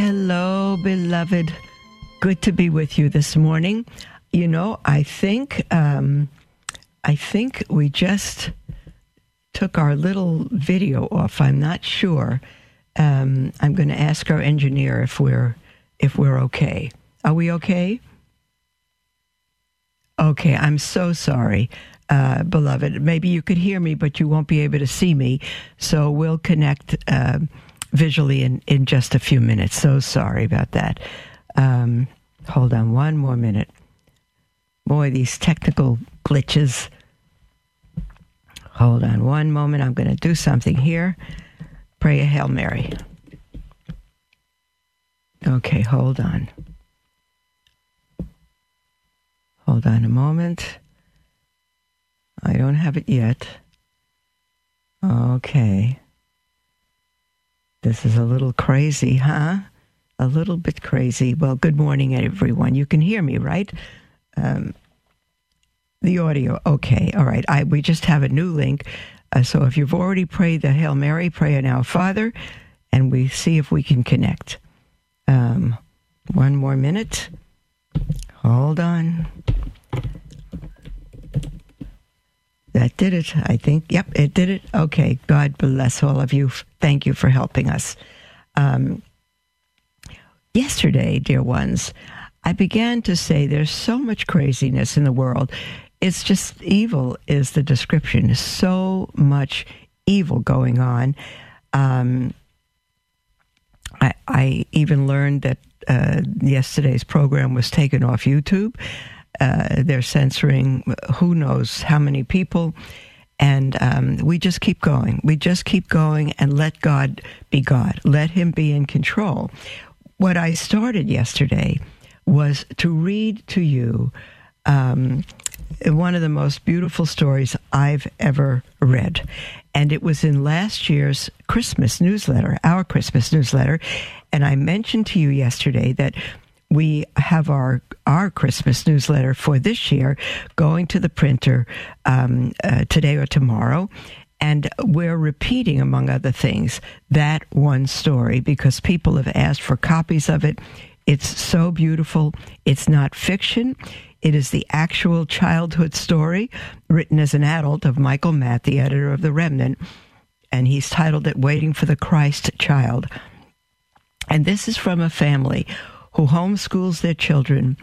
Hello, beloved. Good to be with you this morning. You know, I think um, I think we just took our little video off. I'm not sure. Um, I'm going to ask our engineer if we're if we're okay. Are we okay? Okay, I'm so sorry, uh, beloved. Maybe you could hear me, but you won't be able to see me. So we'll connect. Uh, visually in, in just a few minutes. So sorry about that. Um, hold on one more minute. Boy, these technical glitches. Hold on one moment. I'm going to do something here. Pray a Hail Mary. Okay, hold on. Hold on a moment. I don't have it yet. Okay. This is a little crazy, huh? A little bit crazy. Well, good morning, everyone. You can hear me, right? Um, the audio, okay, all right. I we just have a new link. Uh, so if you've already prayed the Hail Mary, pray an Our Father, and we see if we can connect. Um, one more minute. Hold on. That did it, I think. Yep, it did it. Okay, God bless all of you. Thank you for helping us. Um, yesterday, dear ones, I began to say there's so much craziness in the world. It's just evil, is the description. So much evil going on. Um, I, I, even learned that uh, yesterday's program was taken off YouTube. Uh, they're censoring who knows how many people. And um, we just keep going. We just keep going and let God be God. Let Him be in control. What I started yesterday was to read to you um, one of the most beautiful stories I've ever read. And it was in last year's Christmas newsletter, our Christmas newsletter. And I mentioned to you yesterday that we have our our Christmas newsletter for this year going to the printer um, uh, today or tomorrow. And we're repeating, among other things, that one story because people have asked for copies of it. It's so beautiful. It's not fiction. It is the actual childhood story written as an adult of Michael Matt, the editor of The Remnant. And he's titled it Waiting for the Christ Child. And this is from a family who homeschools their children,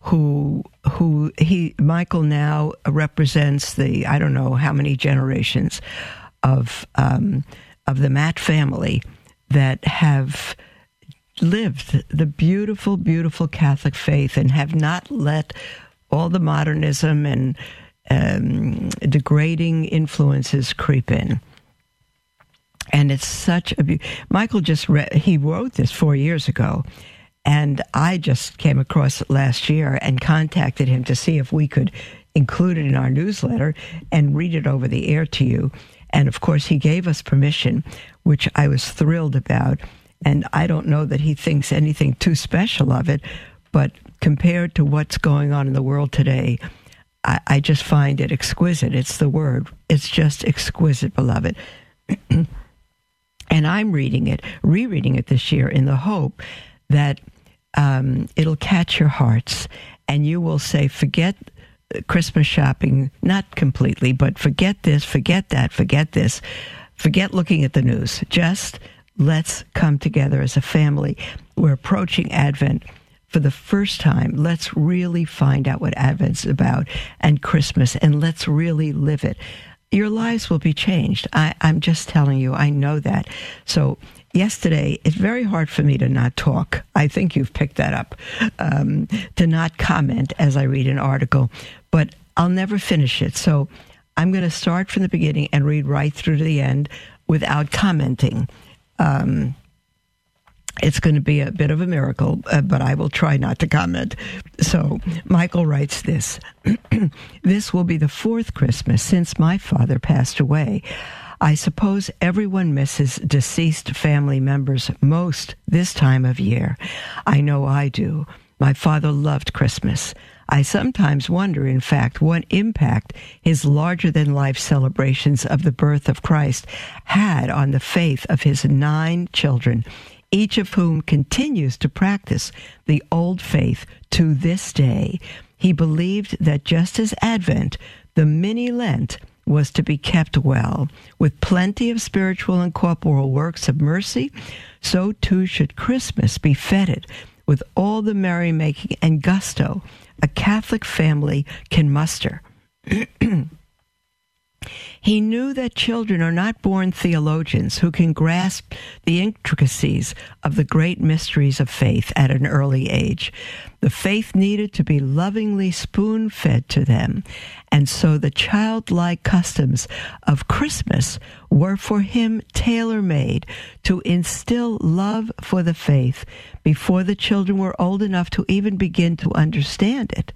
who who he Michael now represents the I don't know how many generations of um, of the Matt family that have lived the beautiful, beautiful Catholic faith and have not let all the modernism and um, degrading influences creep in. And it's such a. Be- Michael just read. He wrote this four years ago, and I just came across it last year and contacted him to see if we could include it in our newsletter and read it over the air to you. And of course, he gave us permission, which I was thrilled about. And I don't know that he thinks anything too special of it, but compared to what's going on in the world today, I, I just find it exquisite. It's the word. It's just exquisite, beloved. and I'm reading it, rereading it this year in the hope that um, it'll catch your hearts, and you will say, "Forget Christmas shopping, not completely, but forget this, forget that, forget this, forget looking at the news. Just let's come together as a family. We're approaching Advent." For the first time, let's really find out what Advent's about and Christmas, and let's really live it your lives will be changed. I, am just telling you, I know that. So yesterday, it's very hard for me to not talk. I think you've picked that up, um, to not comment as I read an article, but I'll never finish it. So I'm going to start from the beginning and read right through to the end without commenting. Um, it's going to be a bit of a miracle, uh, but I will try not to comment. So, Michael writes this This will be the fourth Christmas since my father passed away. I suppose everyone misses deceased family members most this time of year. I know I do. My father loved Christmas. I sometimes wonder, in fact, what impact his larger than life celebrations of the birth of Christ had on the faith of his nine children each of whom continues to practice the old faith to this day. He believed that just as Advent, the mini Lent, was to be kept well, with plenty of spiritual and corporal works of mercy, so too should Christmas be feted with all the merrymaking and gusto a Catholic family can muster. He knew that children are not born theologians who can grasp the intricacies of the great mysteries of faith at an early age. The faith needed to be lovingly spoon fed to them, and so the childlike customs of Christmas were for him tailor made to instill love for the faith before the children were old enough to even begin to understand it.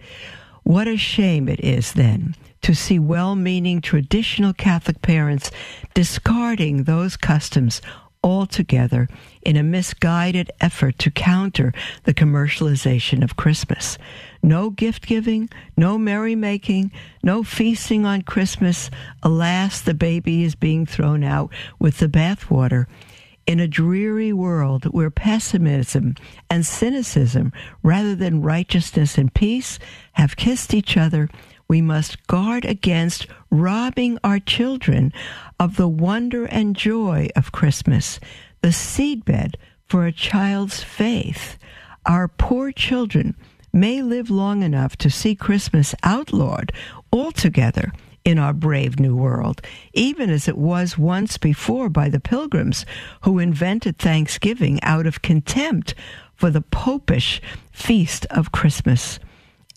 What a shame it is, then, to see well meaning traditional Catholic parents discarding those customs altogether in a misguided effort to counter the commercialization of Christmas. No gift giving, no merrymaking, no feasting on Christmas. Alas, the baby is being thrown out with the bathwater. In a dreary world where pessimism and cynicism, rather than righteousness and peace, have kissed each other, we must guard against robbing our children of the wonder and joy of Christmas, the seedbed for a child's faith. Our poor children may live long enough to see Christmas outlawed altogether in our brave new world, even as it was once before by the pilgrims who invented Thanksgiving out of contempt for the popish feast of Christmas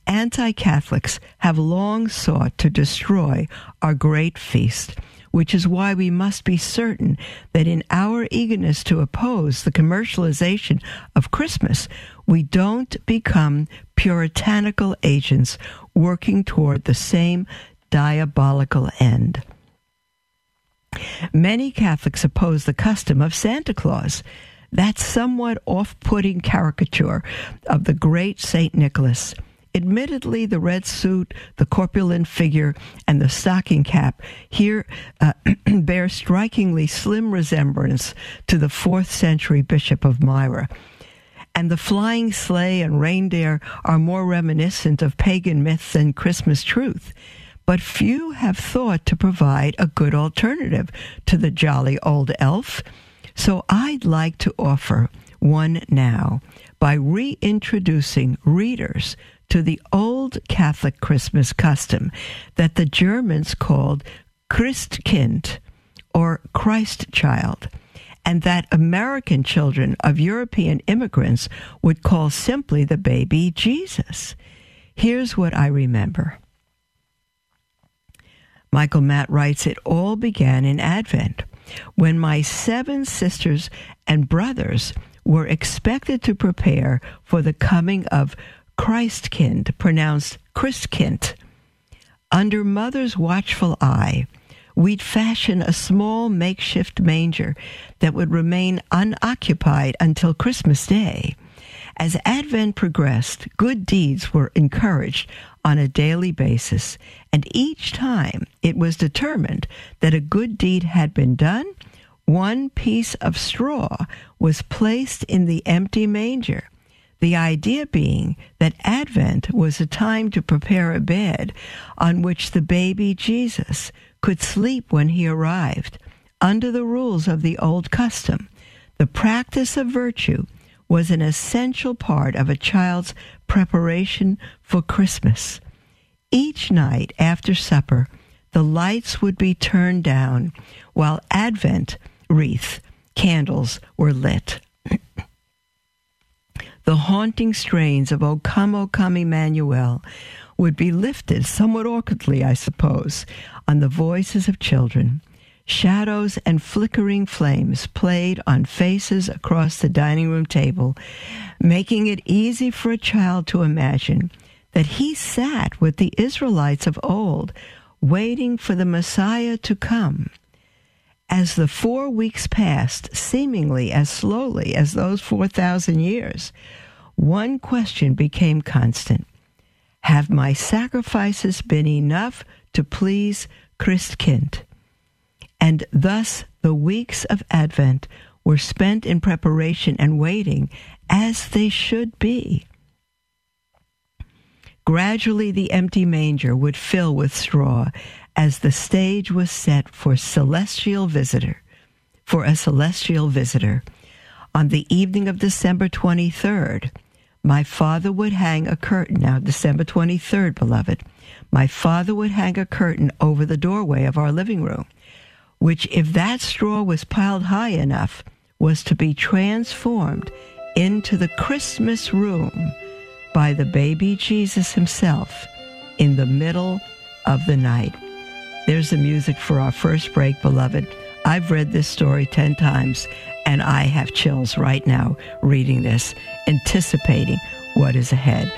anti Catholics have long sought to destroy our great feast, which is why we must be certain that in our eagerness to oppose the commercialization of Christmas, we don't become puritanical agents working toward the same diabolical end. Many Catholics oppose the custom of Santa Claus. That somewhat off putting caricature of the great St. Nicholas Admittedly, the red suit, the corpulent figure, and the stocking cap here uh, bear strikingly slim resemblance to the fourth century Bishop of Myra. And the flying sleigh and reindeer are more reminiscent of pagan myths than Christmas truth. But few have thought to provide a good alternative to the jolly old elf. So I'd like to offer one now by reintroducing readers to the old Catholic Christmas custom that the Germans called Christkind or Christ child, and that American children of European immigrants would call simply the baby Jesus. Here's what I remember. Michael Matt writes, It all began in Advent when my seven sisters and brothers were expected to prepare for the coming of Christkind, pronounced Christkind. Under mother's watchful eye, we'd fashion a small makeshift manger that would remain unoccupied until Christmas Day. As Advent progressed, good deeds were encouraged on a daily basis, and each time it was determined that a good deed had been done, one piece of straw was placed in the empty manger. The idea being that Advent was a time to prepare a bed on which the baby Jesus could sleep when he arrived, under the rules of the old custom. The practice of virtue was an essential part of a child's preparation for Christmas. Each night after supper, the lights would be turned down while Advent wreath candles were lit the haunting strains of O Come, O Come, Emmanuel would be lifted, somewhat awkwardly, I suppose, on the voices of children. Shadows and flickering flames played on faces across the dining room table, making it easy for a child to imagine that he sat with the Israelites of old, waiting for the Messiah to come. As the four weeks passed, seemingly as slowly as those 4,000 years, one question became constant Have my sacrifices been enough to please Christkind? And thus the weeks of Advent were spent in preparation and waiting as they should be. Gradually, the empty manger would fill with straw as the stage was set for celestial visitor, for a celestial visitor. On the evening of December 23rd, my father would hang a curtain. Now, December 23rd, beloved, my father would hang a curtain over the doorway of our living room, which, if that straw was piled high enough, was to be transformed into the Christmas room by the baby Jesus himself in the middle of the night. There's the music for our first break, beloved. I've read this story 10 times and I have chills right now reading this, anticipating what is ahead.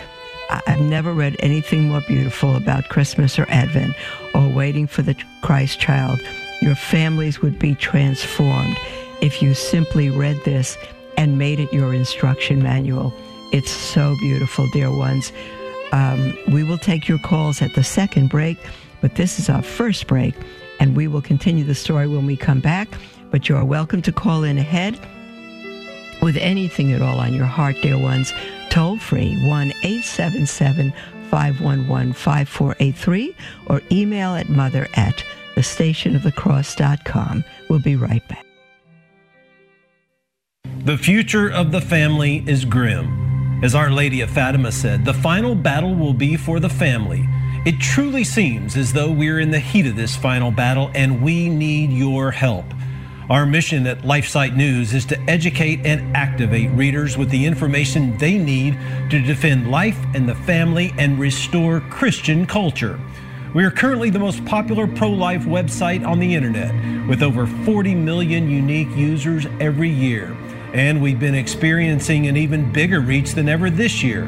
I've never read anything more beautiful about Christmas or Advent or waiting for the Christ child. Your families would be transformed if you simply read this and made it your instruction manual. It's so beautiful, dear ones. Um, we will take your calls at the second break, but this is our first break, and we will continue the story when we come back. But you are welcome to call in ahead with anything at all on your heart, dear ones. Toll free 1 877 511 5483 or email at mother at thestationofthecross.com. We'll be right back. The future of the family is grim. As Our Lady of Fatima said, the final battle will be for the family. It truly seems as though we're in the heat of this final battle and we need your help. Our mission at LifeSite News is to educate and activate readers with the information they need to defend life and the family and restore Christian culture. We are currently the most popular pro life website on the internet with over 40 million unique users every year. And we've been experiencing an even bigger reach than ever this year.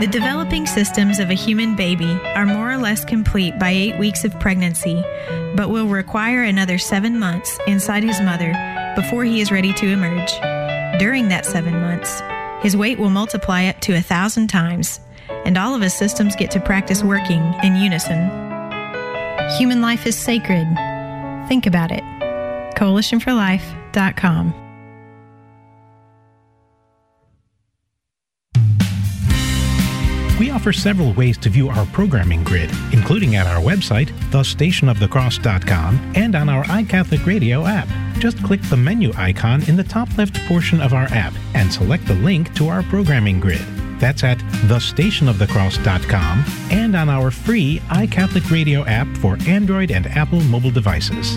The developing systems of a human baby are more or less complete by eight weeks of pregnancy, but will require another seven months inside his mother before he is ready to emerge. During that seven months, his weight will multiply up to a thousand times, and all of his systems get to practice working in unison. Human life is sacred. Think about it. CoalitionForLife.com. offer several ways to view our programming grid, including at our website, thestationofthecross.com, and on our iCatholic Radio app. Just click the menu icon in the top left portion of our app and select the link to our programming grid. That's at thestationofthecross.com and on our free iCatholic Radio app for Android and Apple mobile devices.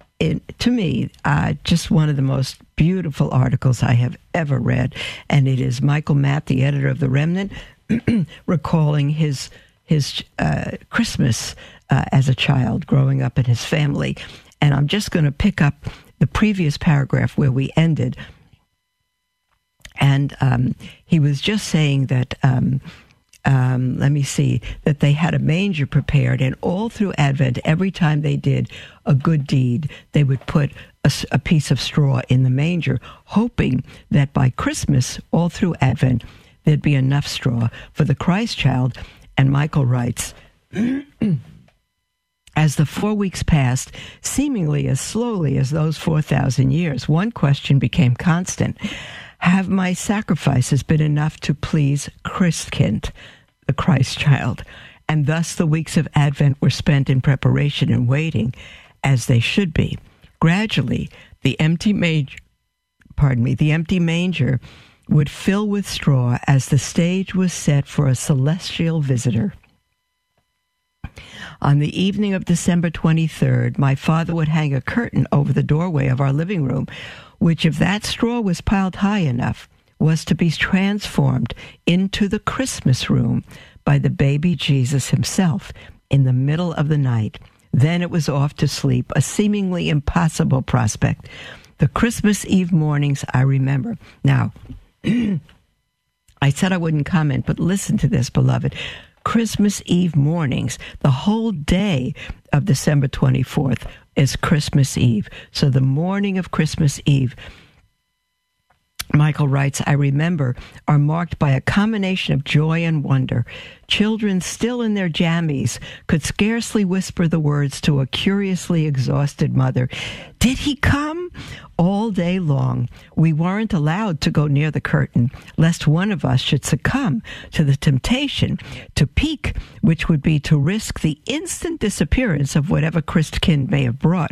to me, uh, just one of the most beautiful articles I have ever read, and it is Michael Matt, the editor of the Remnant, recalling his his uh, Christmas uh, as a child, growing up in his family, and I'm just going to pick up the previous paragraph where we ended, and um, he was just saying that. Um, um, let me see, that they had a manger prepared, and all through Advent, every time they did a good deed, they would put a, a piece of straw in the manger, hoping that by Christmas, all through Advent, there'd be enough straw for the Christ child. And Michael writes, As the four weeks passed, seemingly as slowly as those 4,000 years, one question became constant Have my sacrifices been enough to please Christkind, the Christ child? And thus the weeks of Advent were spent in preparation and waiting, as they should be. Gradually, the empty manger, pardon me, the empty manger would fill with straw as the stage was set for a celestial visitor. On the evening of December 23rd, my father would hang a curtain over the doorway of our living room, which, if that straw was piled high enough, was to be transformed into the Christmas room by the baby Jesus himself in the middle of the night. Then it was off to sleep, a seemingly impossible prospect. The Christmas Eve mornings I remember. Now, I said I wouldn't comment, but listen to this, beloved. Christmas Eve mornings, the whole day of December 24th is Christmas Eve. So the morning of Christmas Eve, Michael writes, I remember, are marked by a combination of joy and wonder. Children still in their jammies could scarcely whisper the words to a curiously exhausted mother. Did he come? All day long, we weren't allowed to go near the curtain, lest one of us should succumb to the temptation to peek, which would be to risk the instant disappearance of whatever Christkind may have brought.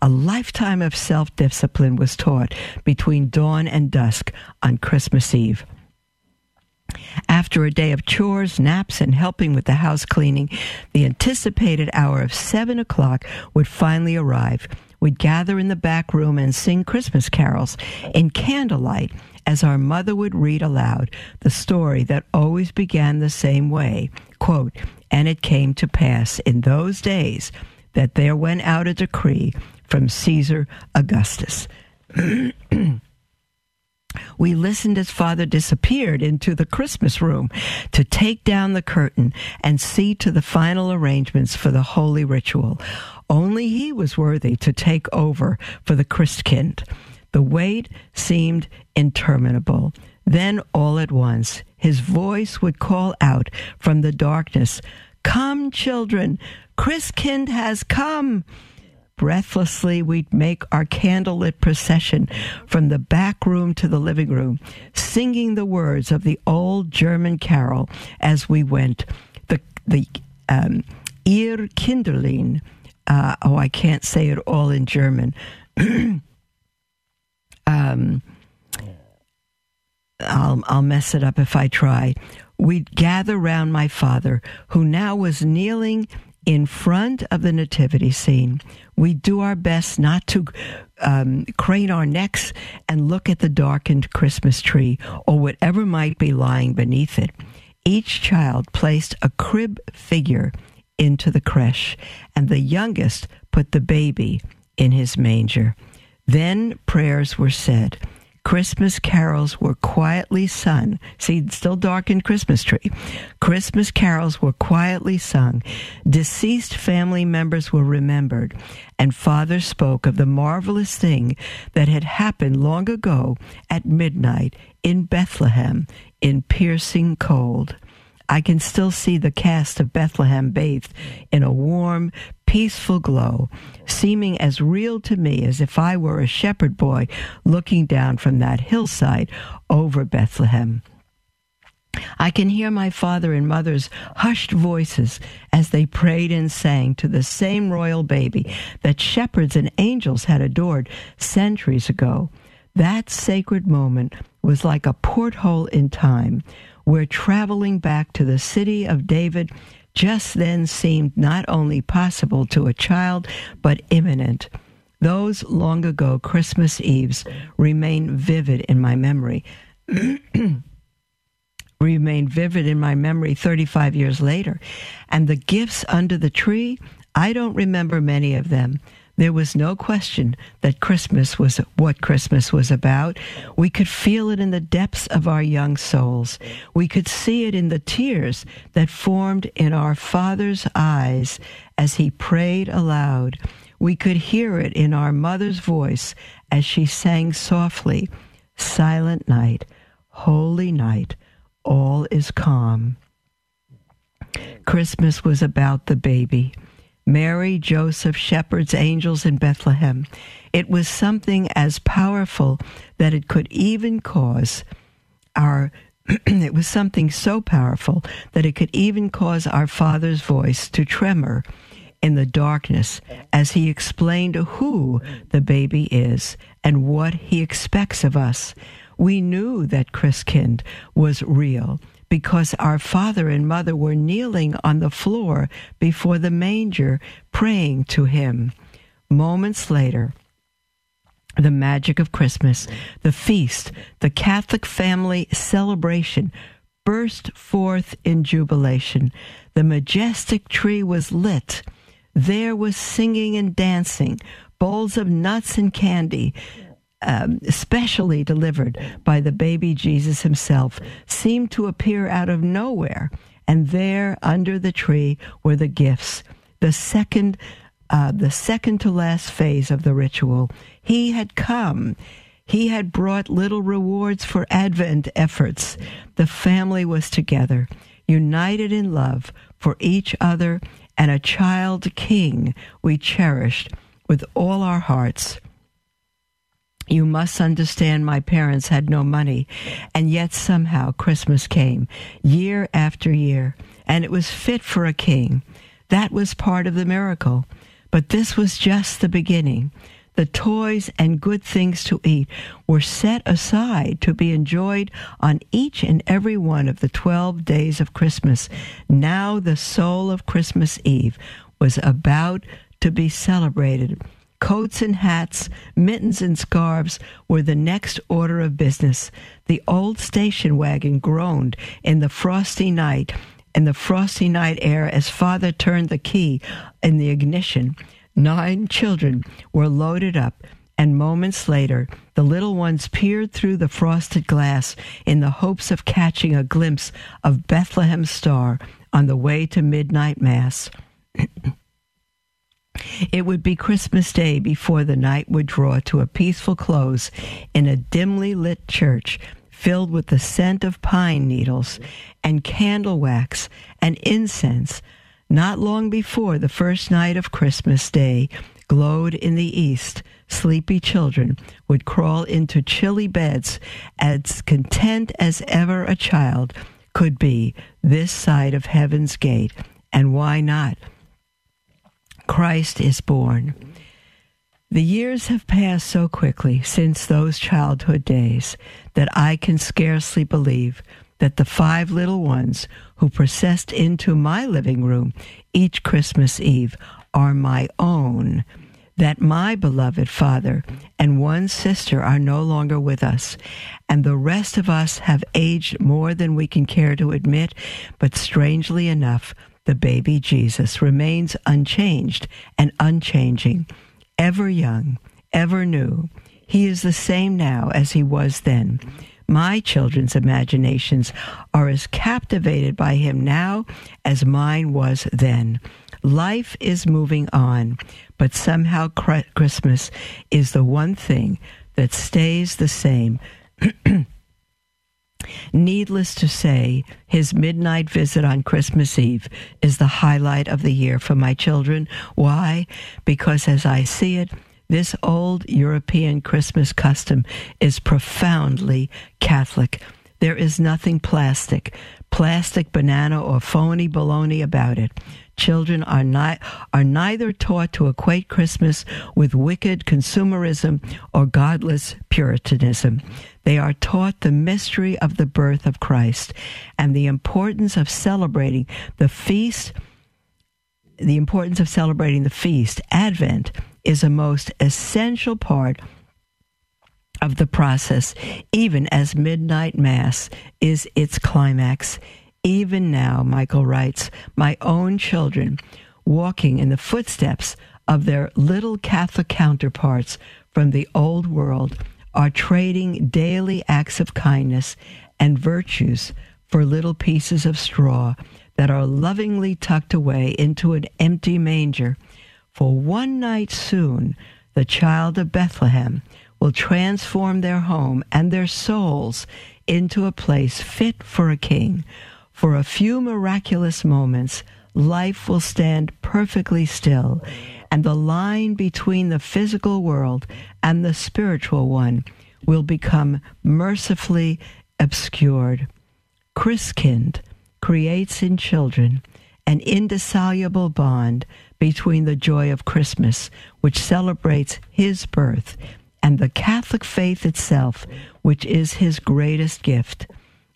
A lifetime of self discipline was taught between dawn and dusk on Christmas Eve. After a day of chores, naps, and helping with the house cleaning, the anticipated hour of seven o'clock would finally arrive. We'd gather in the back room and sing Christmas carols in candlelight as our mother would read aloud the story that always began the same way. Quote, and it came to pass in those days that there went out a decree from Caesar Augustus. We listened as Father disappeared into the Christmas room to take down the curtain and see to the final arrangements for the holy ritual. Only he was worthy to take over for the Christkind. The wait seemed interminable. Then, all at once, his voice would call out from the darkness, Come, children, Christkind has come. Breathlessly, we'd make our candlelit procession from the back room to the living room, singing the words of the old German carol as we went. The, the um, Ihr Kinderlein. Uh, oh, I can't say it all in German. um, I'll, I'll mess it up if I try. We'd gather round my father, who now was kneeling in front of the nativity scene. We do our best not to um, crane our necks and look at the darkened Christmas tree or whatever might be lying beneath it. Each child placed a crib figure into the creche, and the youngest put the baby in his manger. Then prayers were said. Christmas carols were quietly sung. See, still darkened Christmas tree. Christmas carols were quietly sung. Deceased family members were remembered. And Father spoke of the marvelous thing that had happened long ago at midnight in Bethlehem in piercing cold. I can still see the cast of Bethlehem bathed in a warm, peaceful glow, seeming as real to me as if I were a shepherd boy looking down from that hillside over Bethlehem. I can hear my father and mother's hushed voices as they prayed and sang to the same royal baby that shepherds and angels had adored centuries ago. That sacred moment was like a porthole in time where traveling back to the city of David just then seemed not only possible to a child, but imminent. Those long ago Christmas Eves remain vivid in my memory. remain vivid in my memory 35 years later. And the gifts under the tree, I don't remember many of them. There was no question that Christmas was what Christmas was about. We could feel it in the depths of our young souls. We could see it in the tears that formed in our Father's eyes as he prayed aloud. We could hear it in our mother's voice as she sang softly, Silent night, holy night, all is calm. Christmas was about the baby. Mary, Joseph, shepherds, angels in Bethlehem. It was something as powerful that it could even cause our it was something so powerful that it could even cause our father's voice to tremor in the darkness as he explained who the baby is and what he expects of us. We knew that Christkind was real because our father and mother were kneeling on the floor before the manger praying to him. Moments later, the magic of Christmas, the feast, the Catholic family celebration burst forth in jubilation. The majestic tree was lit. There was singing and dancing, bowls of nuts and candy, um, specially delivered by the baby Jesus himself, seemed to appear out of nowhere. And there, under the tree, were the gifts. The second, uh, the second to last phase of the ritual. He had come. He had brought little rewards for Advent efforts. The family was together, united in love for each other, and a child king we cherished with all our hearts. You must understand my parents had no money, and yet somehow Christmas came year after year, and it was fit for a king. That was part of the miracle. But this was just the beginning. The toys and good things to eat were set aside to be enjoyed on each and every one of the 12 days of Christmas. Now the soul of Christmas Eve was about to be celebrated Coats and hats, mittens and scarves were the next order of business. The old station wagon groaned in the frosty night, in the frosty night air as father turned the key in the ignition. Nine children were loaded up, and moments later, the little ones peered through the frosted glass in the hopes of catching a glimpse of Bethlehem's star on the way to midnight mass. It would be Christmas Day before the night would draw to a peaceful close in a dimly lit church filled with the scent of pine needles and candle wax and incense. Not long before the first night of Christmas Day glowed in the east, sleepy children would crawl into chilly beds as content as ever a child could be this side of heaven's gate. And why not? Christ is born. The years have passed so quickly since those childhood days that I can scarcely believe that the five little ones who processed into my living room each Christmas Eve are my own, that my beloved father and one sister are no longer with us, and the rest of us have aged more than we can care to admit, but strangely enough, the baby Jesus remains unchanged and unchanging, ever young, ever new. He is the same now as he was then. My children's imaginations are as captivated by him now as mine was then. Life is moving on, but somehow Christmas is the one thing that stays the same. Needless to say, his midnight visit on Christmas Eve is the highlight of the year for my children. Why? Because as I see it, this old European Christmas custom is profoundly Catholic. There is nothing plastic, plastic banana or phony baloney about it. Children are, ni- are neither taught to equate Christmas with wicked consumerism or godless Puritanism. They are taught the mystery of the birth of Christ and the importance of celebrating the feast. The importance of celebrating the feast, Advent, is a most essential part of the process, even as midnight mass is its climax. Even now, Michael writes, my own children, walking in the footsteps of their little Catholic counterparts from the old world are trading daily acts of kindness and virtues for little pieces of straw that are lovingly tucked away into an empty manger. For one night soon, the child of Bethlehem will transform their home and their souls into a place fit for a king. For a few miraculous moments, life will stand perfectly still, and the line between the physical world and the spiritual one will become mercifully obscured. Christkind creates in children an indissoluble bond between the joy of Christmas, which celebrates his birth, and the Catholic faith itself, which is his greatest gift.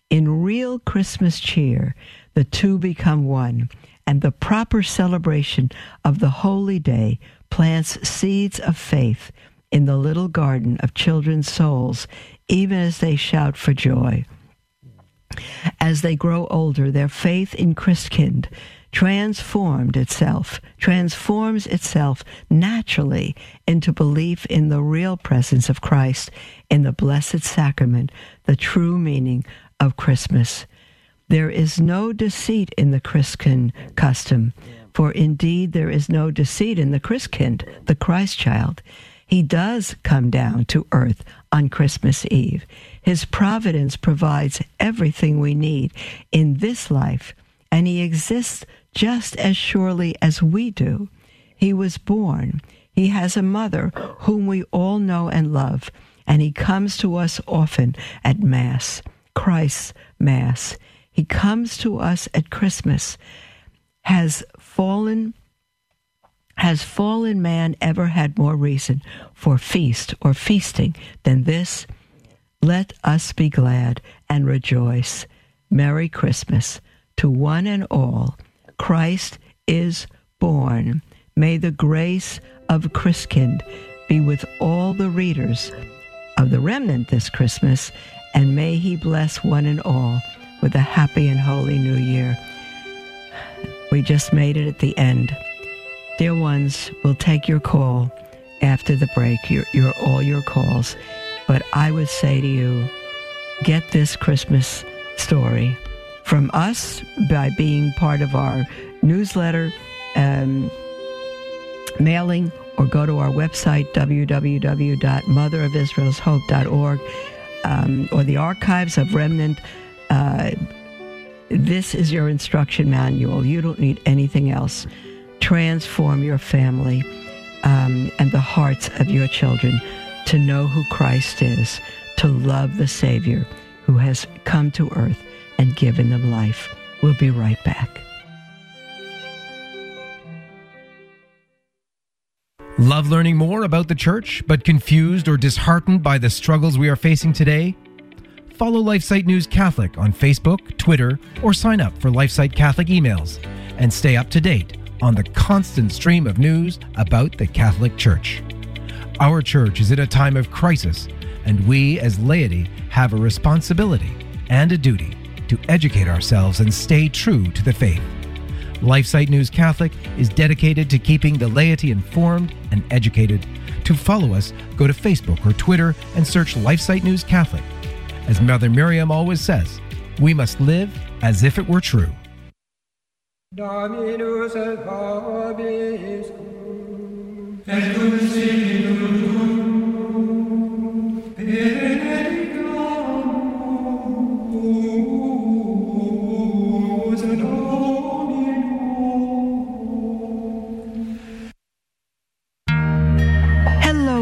In real Christmas cheer, the two become one, and the proper celebration of the holy day plants seeds of faith in the little garden of children's souls, even as they shout for joy. As they grow older, their faith in Christkind transformed itself, transforms itself naturally into belief in the real presence of Christ in the Blessed Sacrament, the true meaning of Christmas. There is no deceit in the Christkind custom, for indeed there is no deceit in the Christkind, the Christ child. He does come down to earth on Christmas Eve. His providence provides everything we need in this life, and he exists just as surely as we do. He was born. He has a mother whom we all know and love, and he comes to us often at Mass, Christ's Mass. He comes to us at Christmas. Has fallen has fallen man ever had more reason for feast or feasting than this? Let us be glad and rejoice. Merry Christmas to one and all. Christ is born. May the grace of Christkind be with all the readers of the remnant this Christmas, and may he bless one and all with a happy and holy new year. We just made it at the end. Dear ones, we'll take your call after the break, your, your, all your calls. But I would say to you, get this Christmas story from us by being part of our newsletter, um, mailing, or go to our website, www.motherofisraelshope.org, um, or the archives of Remnant. Uh, this is your instruction manual. You don't need anything else transform your family um, and the hearts of your children to know who Christ is, to love the Savior who has come to earth and given them life. We'll be right back. Love learning more about the church, but confused or disheartened by the struggles we are facing today? Follow LifeSite News Catholic on Facebook, Twitter, or sign up for LifeSite Catholic emails and stay up to date on the constant stream of news about the Catholic Church. Our church is in a time of crisis, and we as laity have a responsibility and a duty to educate ourselves and stay true to the faith. LifeSite News Catholic is dedicated to keeping the laity informed and educated. To follow us, go to Facebook or Twitter and search LifeSite News Catholic. As Mother Miriam always says, we must live as if it were true. Dominus et vobiscum. Et cum signum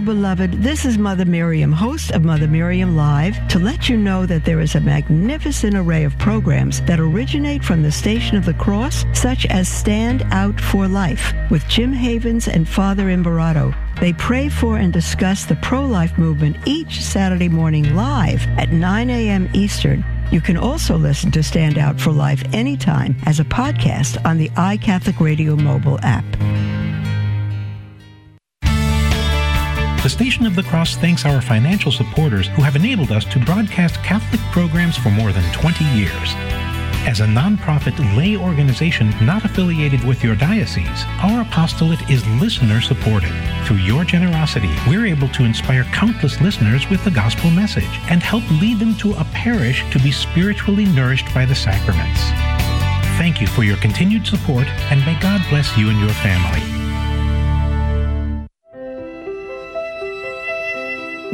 beloved. This is Mother Miriam, host of Mother Miriam Live, to let you know that there is a magnificent array of programs that originate from the Station of the Cross, such as Stand Out for Life with Jim Havens and Father Imparato. They pray for and discuss the pro life movement each Saturday morning live at 9 a.m. Eastern. You can also listen to Stand Out for Life anytime as a podcast on the iCatholic Radio mobile app. The Station of the Cross thanks our financial supporters who have enabled us to broadcast Catholic programs for more than 20 years. As a nonprofit lay organization not affiliated with your diocese, our apostolate is listener supported. Through your generosity, we're able to inspire countless listeners with the gospel message and help lead them to a parish to be spiritually nourished by the sacraments. Thank you for your continued support, and may God bless you and your family.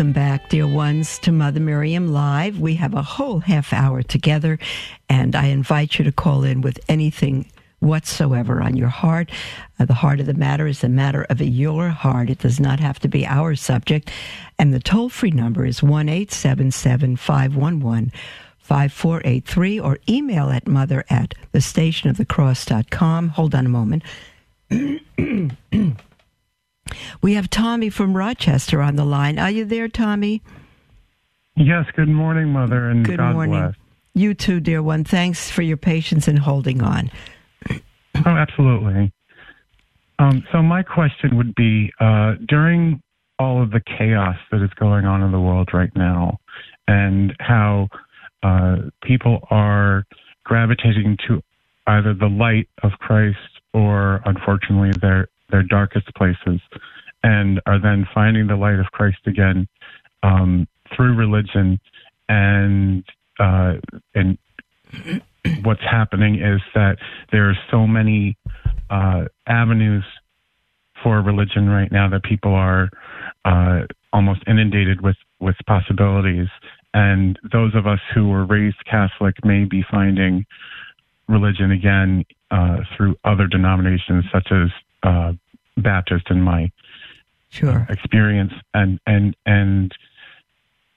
Welcome back, dear ones, to Mother Miriam Live. We have a whole half hour together, and I invite you to call in with anything whatsoever on your heart. Uh, the heart of the matter is the matter of your heart. It does not have to be our subject. And the toll free number is 1 877 511 5483 or email at mother at thestationofthecross.com. Hold on a moment. We have Tommy from Rochester on the line. Are you there, Tommy? Yes. Good morning, Mother, and good God morning. bless. You too, dear one. Thanks for your patience in holding on. Oh, absolutely. Um, so my question would be: uh, during all of the chaos that is going on in the world right now, and how uh, people are gravitating to either the light of Christ or, unfortunately, their their darkest places, and are then finding the light of Christ again um, through religion, and uh, and what's happening is that there are so many uh, avenues for religion right now that people are uh, almost inundated with with possibilities, and those of us who were raised Catholic may be finding religion again uh, through other denominations such as uh, Baptist in my sure. experience, and and and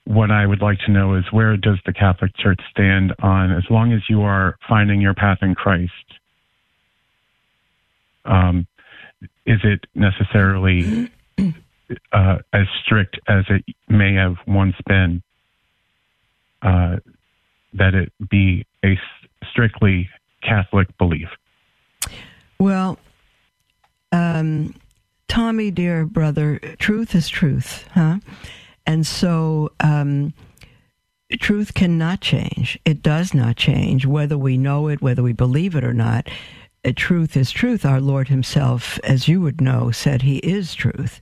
what I would like to know is where does the Catholic Church stand on as long as you are finding your path in Christ? Um, is it necessarily uh, as strict as it may have once been? Uh, that it be a strictly Catholic belief? Well, um, Tommy, dear brother, truth is truth, huh? And so, um, truth cannot change. It does not change, whether we know it, whether we believe it or not. Uh, truth is truth. Our Lord Himself, as you would know, said He is truth,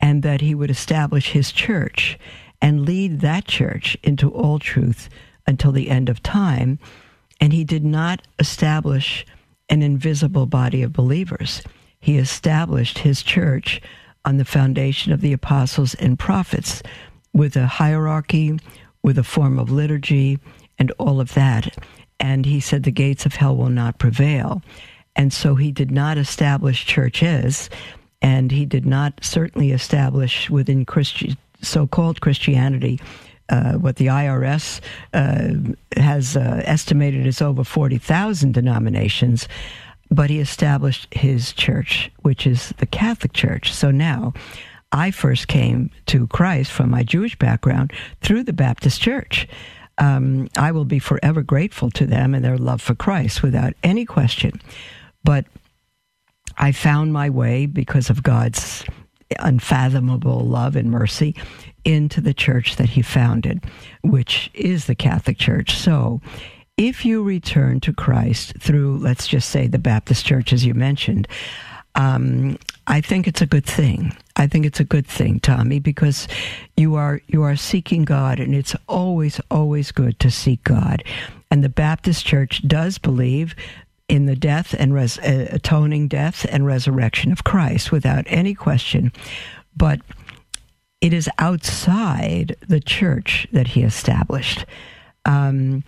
and that He would establish His church and lead that church into all truth until the end of time. And He did not establish an invisible body of believers. He established his church on the foundation of the apostles and prophets with a hierarchy, with a form of liturgy, and all of that. And he said the gates of hell will not prevail. And so he did not establish churches, and he did not certainly establish within Christi- so called Christianity. Uh, what the IRS uh, has uh, estimated is over 40,000 denominations but he established his church, which is the Catholic Church. So now I first came to Christ from my Jewish background through the Baptist Church. Um, I will be forever grateful to them and their love for Christ without any question. But I found my way because of God's unfathomable love and mercy into the church that he founded, which is the Catholic Church. So if you return to Christ through, let's just say, the Baptist church, as you mentioned, um, I think it's a good thing. I think it's a good thing, Tommy, because you are you are seeking God, and it's always always good to seek God. And the Baptist Church does believe in the death and res- uh, atoning death and resurrection of Christ, without any question. But it is outside the church that He established. Um,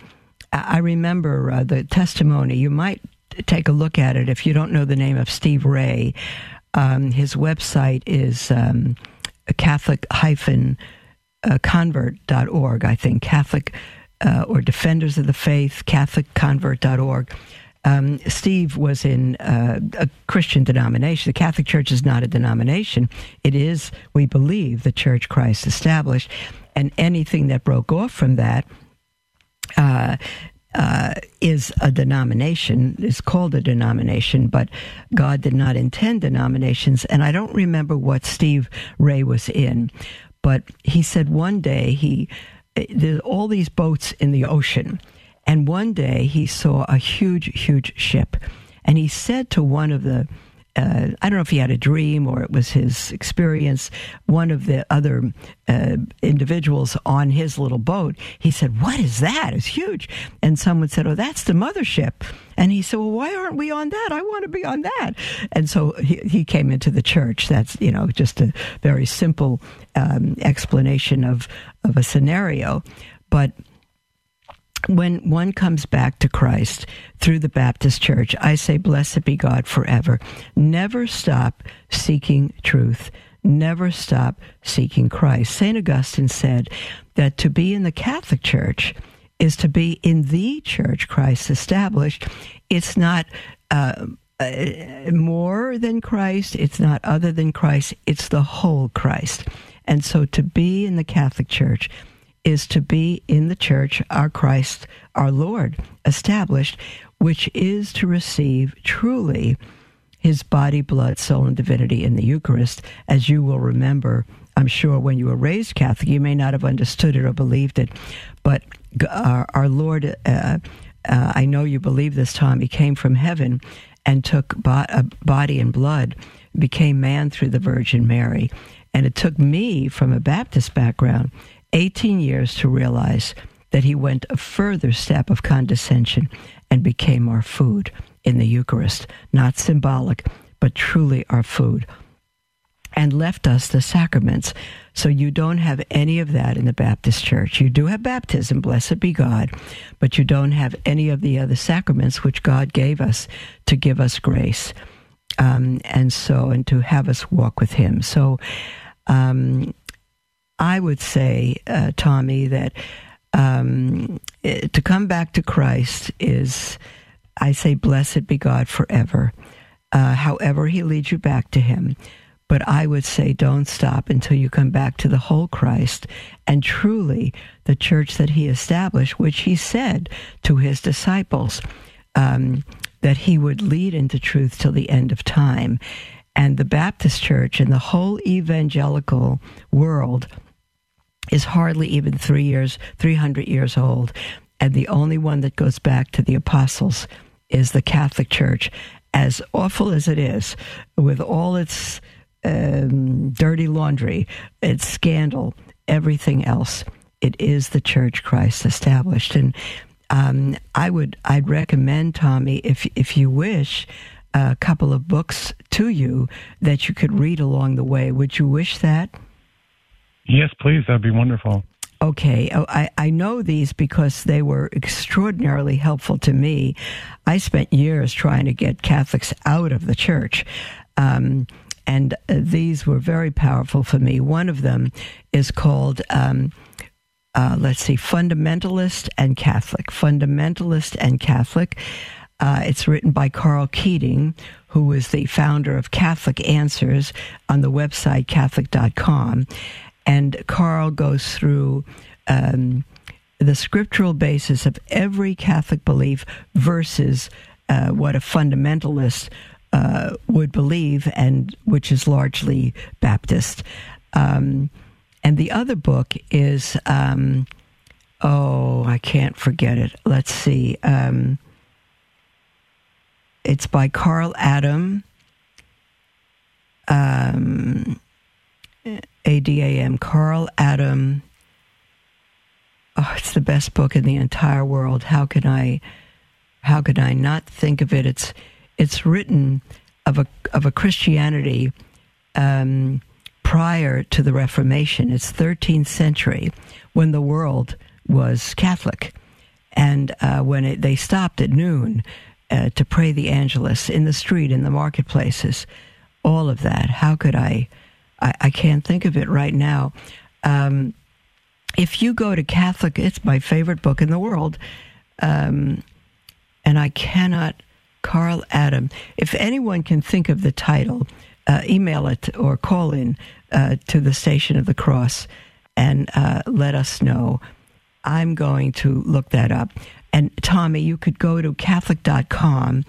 I remember uh, the testimony. You might take a look at it if you don't know the name of Steve Ray. Um, his website is um, Catholic hyphen uh, convert.org, I think, Catholic uh, or Defenders of the Faith, CatholicConvert.org. Um, Steve was in uh, a Christian denomination. The Catholic Church is not a denomination. It is, we believe, the church Christ established. And anything that broke off from that uh, uh, is a denomination, is called a denomination, but God did not intend denominations. And I don't remember what Steve Ray was in, but he said one day he, there's all these boats in the ocean. And one day he saw a huge, huge ship. And he said to one of the uh, I don't know if he had a dream or it was his experience. One of the other uh, individuals on his little boat, he said, "What is that? It's huge." And someone said, "Oh, that's the mothership." And he said, "Well, why aren't we on that? I want to be on that." And so he, he came into the church. That's you know just a very simple um, explanation of of a scenario, but when one comes back to Christ through the Baptist Church, I say, Blessed be God forever. Never stop seeking truth. Never stop seeking Christ. St. Augustine said that to be in the Catholic Church is to be in the church Christ established. It's not uh, uh, more than Christ, it's not other than Christ, it's the whole Christ. And so to be in the Catholic Church, is to be in the church, our Christ, our Lord, established, which is to receive truly his body, blood, soul, and divinity in the Eucharist. As you will remember, I'm sure when you were raised Catholic, you may not have understood it or believed it, but our, our Lord, uh, uh, I know you believe this, Tom, he came from heaven and took bo- uh, body and blood, became man through the Virgin Mary. And it took me from a Baptist background 18 years to realize that he went a further step of condescension and became our food in the Eucharist, not symbolic, but truly our food, and left us the sacraments. So you don't have any of that in the Baptist Church. You do have baptism, blessed be God, but you don't have any of the other sacraments which God gave us to give us grace. Um, and so, and to have us walk with Him. So, um, I would say, uh, Tommy, that um, to come back to Christ is, I say, blessed be God forever. Uh, however, He leads you back to Him. But I would say, don't stop until you come back to the whole Christ and truly the church that He established, which He said to His disciples um, that He would lead into truth till the end of time. And the Baptist Church and the whole evangelical world is hardly even three years, 300 years old. And the only one that goes back to the apostles is the Catholic Church. As awful as it is, with all its um, dirty laundry, its scandal, everything else, it is the Church Christ established. And um, I would, I'd recommend Tommy, if if you wish, a couple of books to you that you could read along the way. Would you wish that? Yes, please. That'd be wonderful. Okay, oh, I, I know these because they were extraordinarily helpful to me. I spent years trying to get Catholics out of the church. Um, and uh, these were very powerful for me. One of them is called, um, uh, let's see, Fundamentalist and Catholic. Fundamentalist and Catholic. Uh, it's written by Karl Keating, who is the founder of Catholic Answers on the website Catholic.com. And Karl goes through um, the scriptural basis of every Catholic belief versus uh, what a fundamentalist uh, would believe, and which is largely Baptist. Um, and the other book is, um, oh, I can't forget it. Let's see. Um, it's by Karl Adam. Um, ADAM, Karl Adam. Oh, it's the best book in the entire world. How can I, how could I not think of it? It's, it's written of a of a Christianity um, prior to the Reformation. It's 13th century when the world was Catholic, and uh, when it, they stopped at noon uh, to pray the Angelus in the street, in the marketplaces, all of that. How could I? I, I can't think of it right now. Um, if you go to Catholic, it's my favorite book in the world, um, and I cannot Karl Adam. If anyone can think of the title, uh, email it or call in uh, to the Station of the Cross and uh, let us know. I'm going to look that up. And Tommy, you could go to Catholic.com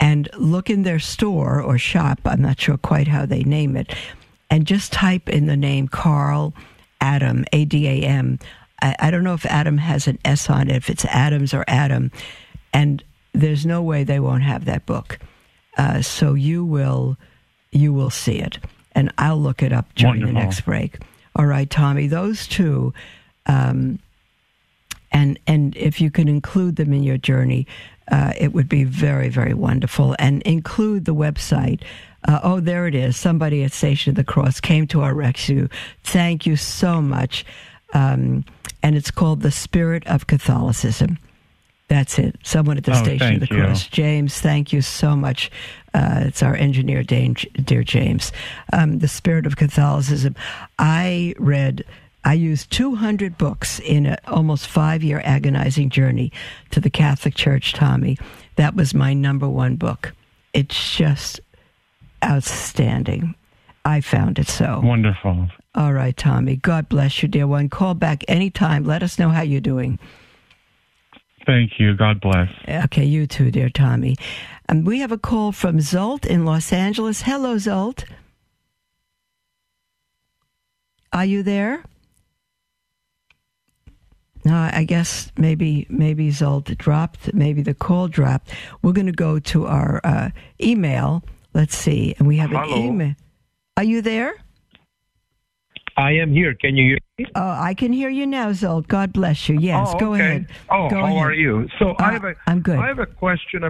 and look in their store or shop. I'm not sure quite how they name it. And just type in the name Karl Adam, A D A M. I don't know if Adam has an S on it, if it's Adams or Adam. And there's no way they won't have that book. Uh, so you will you will see it. And I'll look it up during Wonderful. the next break. All right, Tommy, those two. Um, and and if you can include them in your journey, uh, it would be very very wonderful. And include the website. Uh, oh, there it is. Somebody at Station of the Cross came to our rescue. Thank you so much. Um, and it's called the Spirit of Catholicism. That's it. Someone at the Oh, Station of the you. Cross. James, thank you so much. Uh, it's our engineer, Dane, dear James. Um, the Spirit of Catholicism. I read, I used 200 books in an almost five year agonizing journey to the Catholic Church, Tommy. That was my number one book. It's just outstanding. I found it so. Wonderful. All right, Tommy. God bless you, dear one. Call back anytime. Let us know how you're doing. Thank you. God bless. Okay, you too, dear Tommy. And we have a call from Zolt in Los Angeles. Hello, Zolt. Are you there? No, I guess maybe maybe Zolt dropped. Maybe the call dropped. We're going to go to our uh, email. Let's see, and we have an email. Are you there? I am here. Can you hear me? Oh, I can hear you now, Zolt. God bless you. Yes, oh, go okay. ahead. Oh, Go how ahead. are you? So I Uh, have a I'm good. I have a question.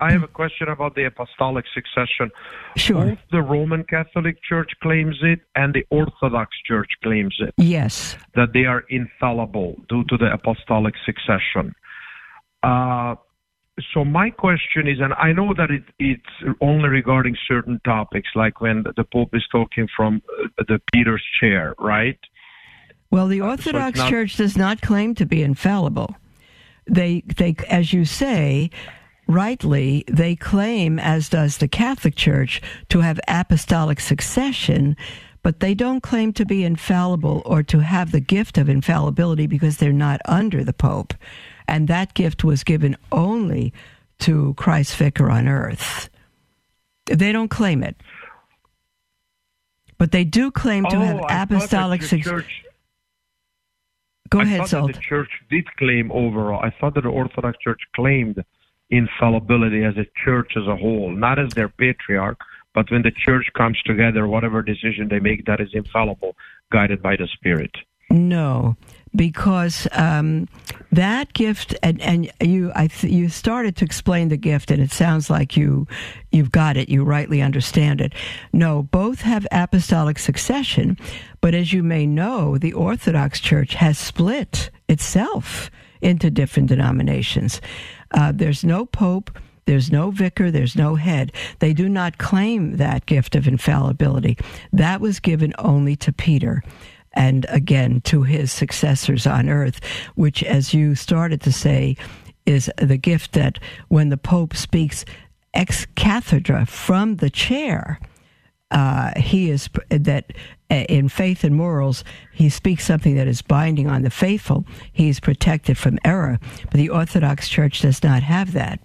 I have a question about the apostolic succession. Sure. Both the Roman Catholic Church claims it, and the Orthodox Church claims it Yes. that they are infallible due to the apostolic succession. Uh, so my question is, and I know that it, it's only regarding certain topics, like when the Pope is talking from uh, the Peter's chair, right? Well, the Uh, so Orthodox not- Church does not claim to be infallible. They, they, as you say, rightly, they claim, as does the Catholic Church, to have apostolic succession, but they don't claim to be infallible or to have the gift of infallibility because they're not under the Pope. And that gift was given only to Christ's vicar on earth. They don't claim it. But they do claim to oh, have I thought that apostolic succession. church. Go I ahead, thought Zolt. the church did claim overall. I thought that the Orthodox Church claimed infallibility as a church as a whole, not as their patriarch, but when the church comes together, whatever decision they make, that is infallible, guided by the Spirit. No, because um, that gift, and, and you, I th- you started to explain the gift, and it sounds like you, you've got it. You rightly understand it. No, both have apostolic succession, but as you may know, the Orthodox Church has split itself into different denominations. Uh, there's no pope. There's no vicar, there's no head. They do not claim that gift of infallibility. That was given only to Peter and again to his successors on earth, which, as you started to say, is the gift that when the Pope speaks ex cathedra from the chair, uh, he is that uh, in faith and morals, he speaks something that is binding on the faithful. He is protected from error. But the Orthodox Church does not have that.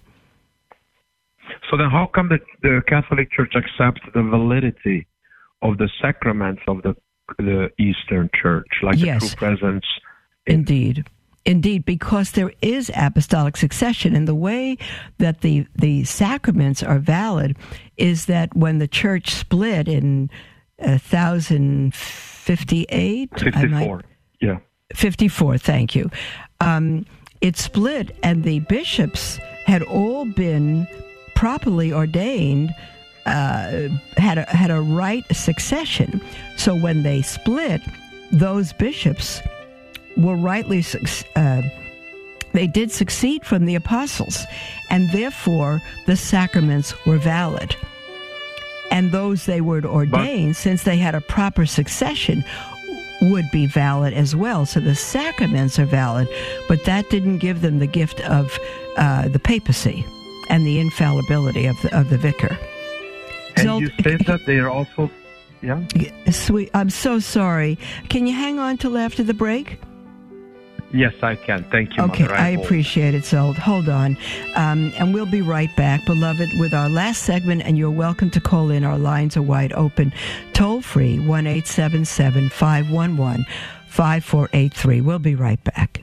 So then, how come the, the Catholic Church accepts the validity of the sacraments of the the Eastern Church, like Yes. the true presence? Indeed. Indeed, because there is apostolic succession, and the way that the, the sacraments are valid is that when the church split in uh, 1058, I might- Fifty-four. Yeah. 54, thank you. Um, it split, and the bishops had all been properly ordained, uh, had a, had a right succession. So when they split, those bishops were rightly uh, they did succeed from the apostles, and therefore the sacraments were valid. And those they were ordained, since they had a proper succession, would be valid as well. So the sacraments are valid, but that didn't give them the gift of uh, the papacy. and the infallibility of the, of the vicar. And you said that they are also, yeah? Sweet. I'm so sorry. Can you hang on till after the break? Yes, I can. Thank you. Okay. I, I appreciate it, Zolt. Hold on. Um, and we'll be right back, beloved, with our last segment. And you're welcome to call in. Our lines are wide open. Toll free 1 877 511 5483. We'll be right back.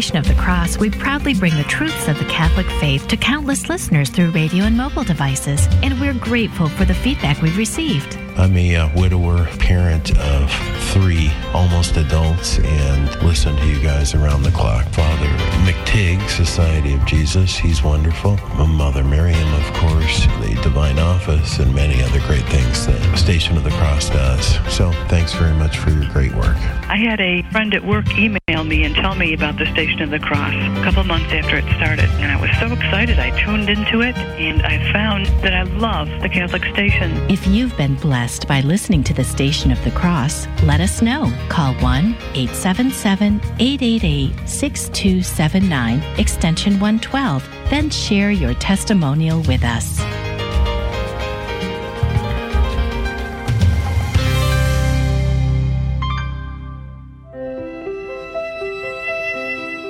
Of the Cross, we proudly bring the truths of the Catholic faith to countless listeners through radio and mobile devices, and we're grateful for the feedback we've received. I'm a uh, widower, parent of three almost adults, and listen to you guys around the clock. Father Society of Jesus, he's wonderful. Mother Miriam, of course, the Divine Office, and many other great things that Station of the Cross does. So thanks very much for your great work. I had a friend at work email me and tell me about the Station of the Cross a couple months after it started, and I was so excited. I tuned into it, and I found that I love the Catholic station. If you've been blessed by listening to the Station of the Cross, let us know. Call 1 877 888 6279, extension 112, then share your testimonial with us.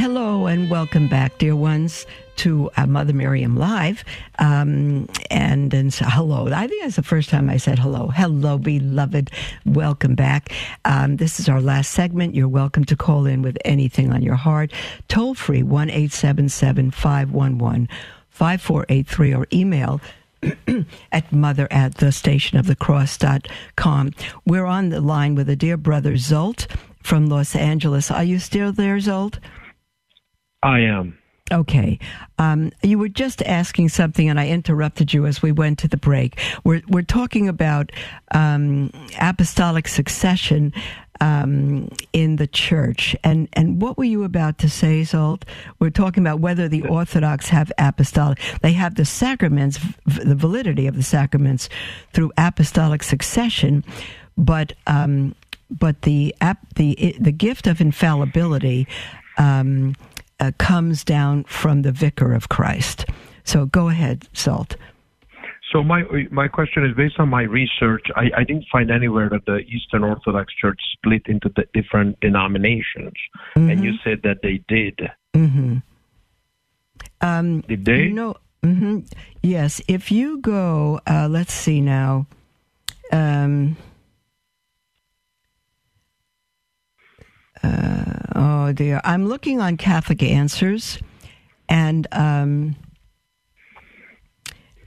Hello and welcome back, dear ones to uh, Mother Miriam Live. Um, and, and so, hello. I think that's the first time I said hello. Hello, beloved. Welcome back. Um, this is our last segment. You're welcome to call in with anything on your heart. Toll free 1 877 511 5483 or email at mother at the station of the. We're on the line with a dear brother, Zolt from Los Angeles. Are you still there, Zolt? I am. Okay. Um, you were just asking something, and I interrupted you as we went to the break. We're, we're talking about um, apostolic succession um, in the church. And, and what were you about to say, Zolt? We're talking about whether the Orthodox have apostolic, they have the sacraments, the validity of the sacraments through apostolic succession, but um, but the the the gift of infallibility um, uh, comes down from the vicar of Christ. So go ahead, Zolt. So my my question is based on my research. I, I didn't find anywhere that the Eastern Orthodox Church split into the different denominations, mm-hmm. and you said that they did. Mm-hmm. Um, did they? You know, mm-hmm. yes. If you go, uh, let's see now. Um, uh, oh dear, I'm looking on Catholic Answers, and um,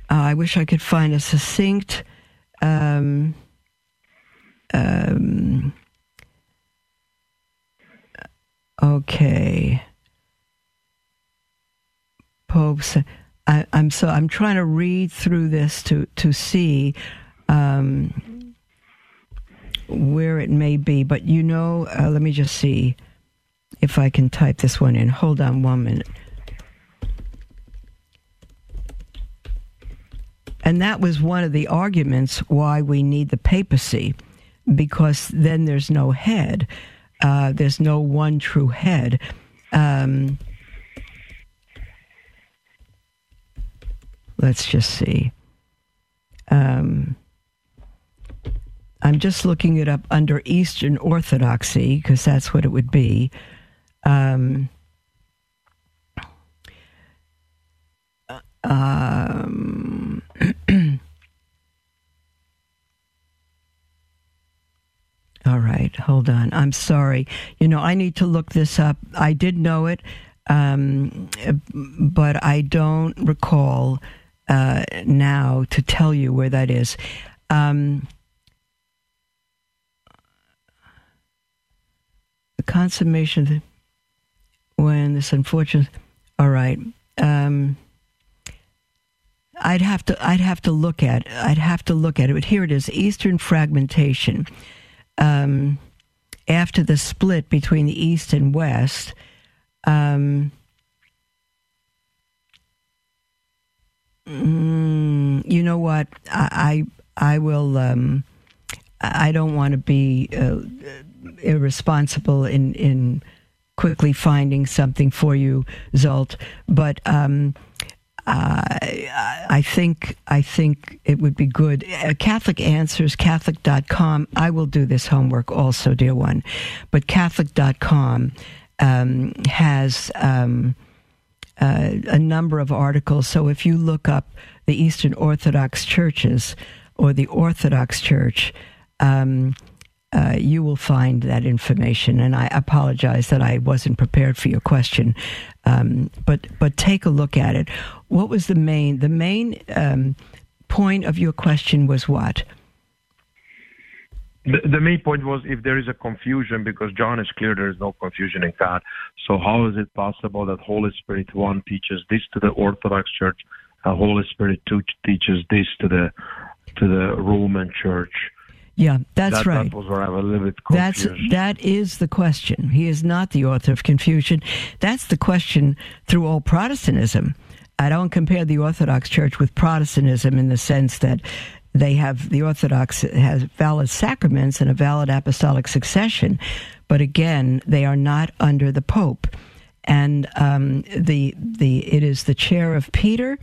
uh, I wish I could find a succinct. Um, um, okay, popes. I, am so I'm trying to read through this to to see. Um, where it may be, but you know, uh, let me just see if I can type this one in. Hold on one minute. And that was one of the arguments why we need the papacy, because then there's no head, uh, there's no one true head. Um, let's just see. Um, I'm just looking it up under Eastern Orthodoxy because that's what it would be. Um, um, all right, hold on. I'm sorry. You know, I need to look this up. I did know it, um, but I don't recall uh, now to tell you where that is. Um, the consummation when this unfortunate. All right. Um, I'd have to I'd have to look at I'd have to look at it. But here it is: Eastern fragmentation. Um, after the split between the East and West, um, mm, you know what? I I, I will. Um, I don't want to be uh, irresponsible in in quickly finding something for you, Zolt. but. Um, I, I think I think it would be good. Uh, Catholic Answers, Catholic.com. I will do this homework also, dear one. But Catholic.com um, has um, uh, a number of articles. So if you look up the Eastern Orthodox churches or the Orthodox Church, um, uh, you will find that information. And I apologize that I wasn't prepared for your question, um, but but take a look at it. What was the main the main um, point of your question was what? The, main point was if there is a confusion, because John is clear there is no confusion in God. So how is it possible that Holy Spirit one teaches this to the Orthodox Church, Holy Spirit two teaches this to the to the Roman Church? Yeah, that's that, right. That was where I was a little bit confused. That's that is the question. He is not the author of confusion. That's the question through all Protestantism. I don't compare the Orthodox Church with Protestantism in the sense that they have the Orthodox has valid sacraments and a valid apostolic succession, but again, they are not under the Pope, and um, the the it is the chair of Peter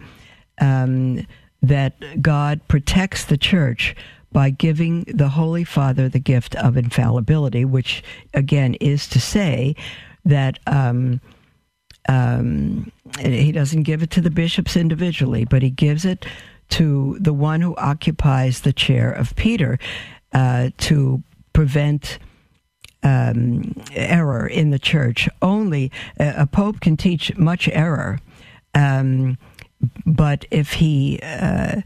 um, that God protects the Church by giving the Holy Father the gift of infallibility, which again is to say that um, um, he doesn't give it to the bishops individually, but he gives it to the one who occupies the chair of Peter uh, to prevent. Um, error in the church. Only a pope can teach much error, um, but if he uh,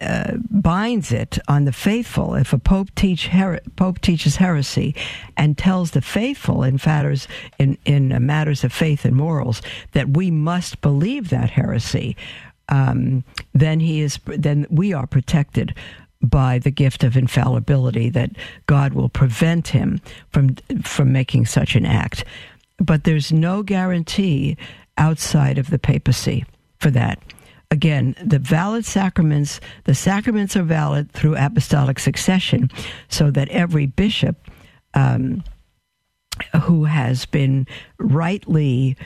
uh, binds it on the faithful. If a pope teach her- pope teaches heresy and tells the faithful in matters in in matters of faith and morals that we must believe that heresy, um, then he is then we are protected by the gift of infallibility that God will prevent him from from making such an act. But there's no guarantee outside of the papacy for that again, the valid sacraments, the sacraments are valid through apostolic succession, so that every bishop um, who has been rightly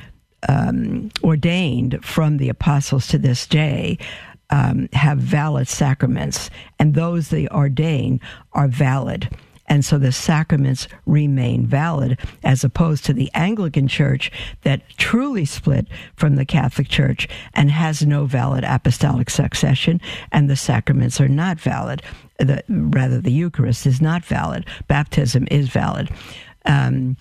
um, ordained from the apostles to this day um, have valid sacraments, and those they ordain are valid and so the sacraments remain valid, as opposed to the Anglican Church that truly split from the Catholic Church and has no valid apostolic succession, and the sacraments are not valid. The, rather, the Eucharist is not valid. Baptism is valid. Um,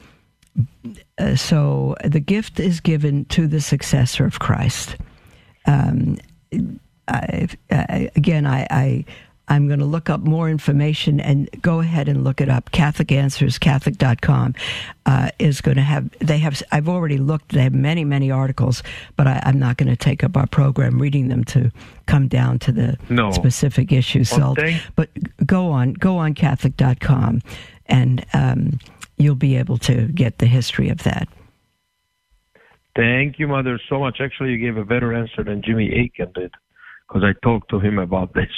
uh, so the gift is given to the successor of Christ. Um, I, I, again, I, I I'm going to look up more information and go ahead and look it up. Catholic Answers, Catholic.com uh, is going to have, they have, I've already looked, they have many, many articles, but I, am not going to take up our program reading them to come down to the no. specific issues. Well, so, but go on, go on Catholic.com and um, you'll be able to get the history of that. Thank you, Mother, so much. Actually, you gave a better answer than Jimmy Akin did because I talked to him about this.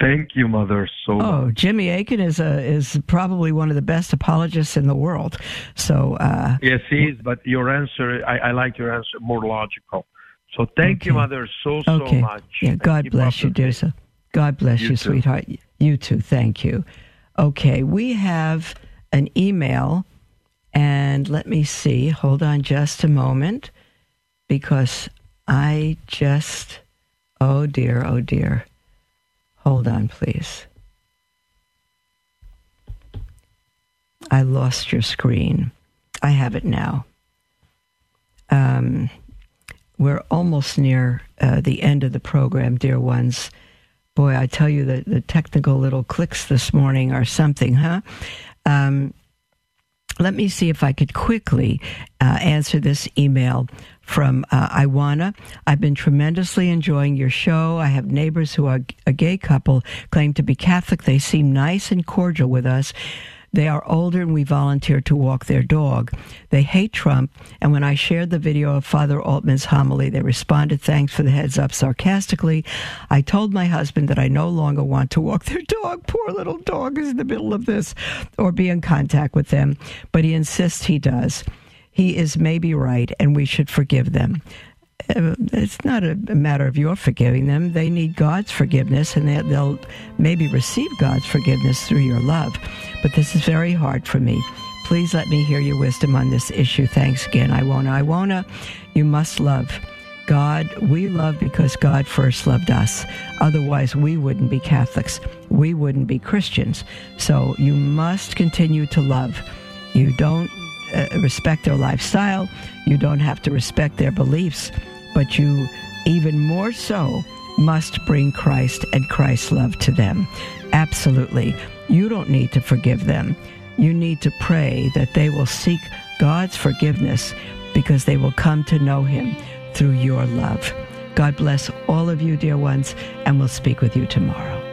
Thank you, Mother, so Oh, much. Jimmy Akin is a is probably one of the best apologists in the world. So uh, Yes, he is, but your answer, I, I like your answer, more logical. So thank you, Mother, so, so okay, much. yeah. God bless you, dear. sir. God bless You you, sweetheart. You too. Thank you. Okay, we have an email, and let me see. Hold on just a moment, because I just. Oh dear. Oh dear. Hold on, please. I lost your screen. I have it now. Um, we're almost near uh, the end of the program, dear ones. Boy, I tell you, the, the technical little clicks this morning are something, huh? Um, let me see if I could quickly uh, answer this email from uh, Iwana. I've been tremendously enjoying your show. I have neighbors who are a gay couple, claim to be Catholic. They seem nice and cordial with us. They are older and we volunteer to walk their dog. They hate Trump, and when I shared the video of Father Altman's homily, they responded, Thanks for the heads up, sarcastically. I told my husband that I no longer want to walk their dog. Poor little dog is in the middle of this, or be in contact with them, but he insists he does. He is maybe right, and we should forgive them uh, it's not a, matter of your forgiving them. They need God's forgiveness, and they, they'll maybe receive God's forgiveness through your love. But this is very hard for me. Please let me hear your wisdom on this issue. Thanks again. I won't. I won't. You must love. God, we love because God first loved us. Otherwise, we wouldn't be Catholics. We wouldn't be Christians. So you must continue to love. You don't uh, respect their lifestyle. You don't have to respect their beliefs, but you even more so must bring Christ and Christ's love to them. Absolutely. You don't need to forgive them. You need to pray that they will seek God's forgiveness because they will come to know Him through your love. God bless all of you, dear ones, and we'll speak with you tomorrow.